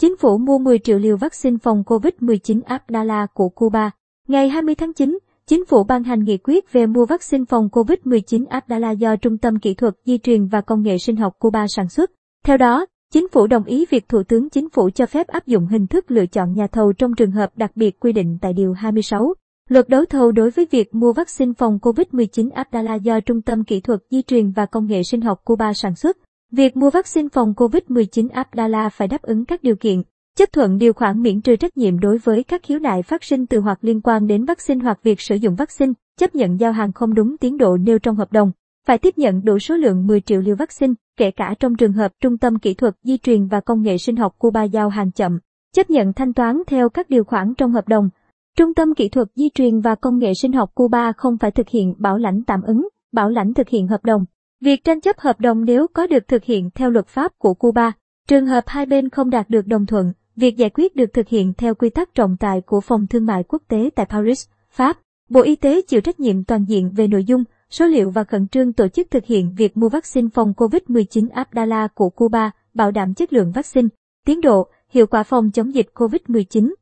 Chính phủ mua 10 triệu liều vaccine phòng COVID-19 Abdala của Cuba. Ngày 20 tháng 9, Chính phủ ban hành nghị quyết về mua vaccine phòng COVID-19 Abdala do Trung tâm Kỹ thuật Di truyền và Công nghệ Sinh học Cuba sản xuất. Theo đó, Chính phủ đồng ý việc Thủ tướng Chính phủ cho phép áp dụng hình thức lựa chọn nhà thầu trong trường hợp đặc biệt quy định tại Điều 26. Luật đấu thầu đối với việc mua vaccine phòng COVID-19 Abdala do Trung tâm Kỹ thuật Di truyền và Công nghệ Sinh học Cuba sản xuất. Việc mua vaccine phòng COVID-19 Abdala phải đáp ứng các điều kiện, chấp thuận điều khoản miễn trừ trách nhiệm đối với các khiếu nại phát sinh từ hoặc liên quan đến vaccine hoặc việc sử dụng vaccine, chấp nhận giao hàng không đúng tiến độ nêu trong hợp đồng, phải tiếp nhận đủ số lượng 10 triệu liều vaccine, kể cả trong trường hợp Trung tâm Kỹ thuật Di truyền và Công nghệ Sinh học Cuba giao hàng chậm, chấp nhận thanh toán theo các điều khoản trong hợp đồng. Trung tâm Kỹ thuật Di truyền và Công nghệ Sinh học Cuba không phải thực hiện bảo lãnh tạm ứng, bảo lãnh thực hiện hợp đồng. Việc tranh chấp hợp đồng nếu có được thực hiện theo luật pháp của Cuba, trường hợp hai bên không đạt được đồng thuận, việc giải quyết được thực hiện theo quy tắc trọng tài của Phòng Thương mại Quốc tế tại Paris, Pháp. Bộ Y tế chịu trách nhiệm toàn diện về nội dung, số liệu và khẩn trương tổ chức thực hiện việc mua vaccine phòng COVID-19 Abdala của Cuba, bảo đảm chất lượng vaccine, tiến độ, hiệu quả phòng chống dịch COVID-19.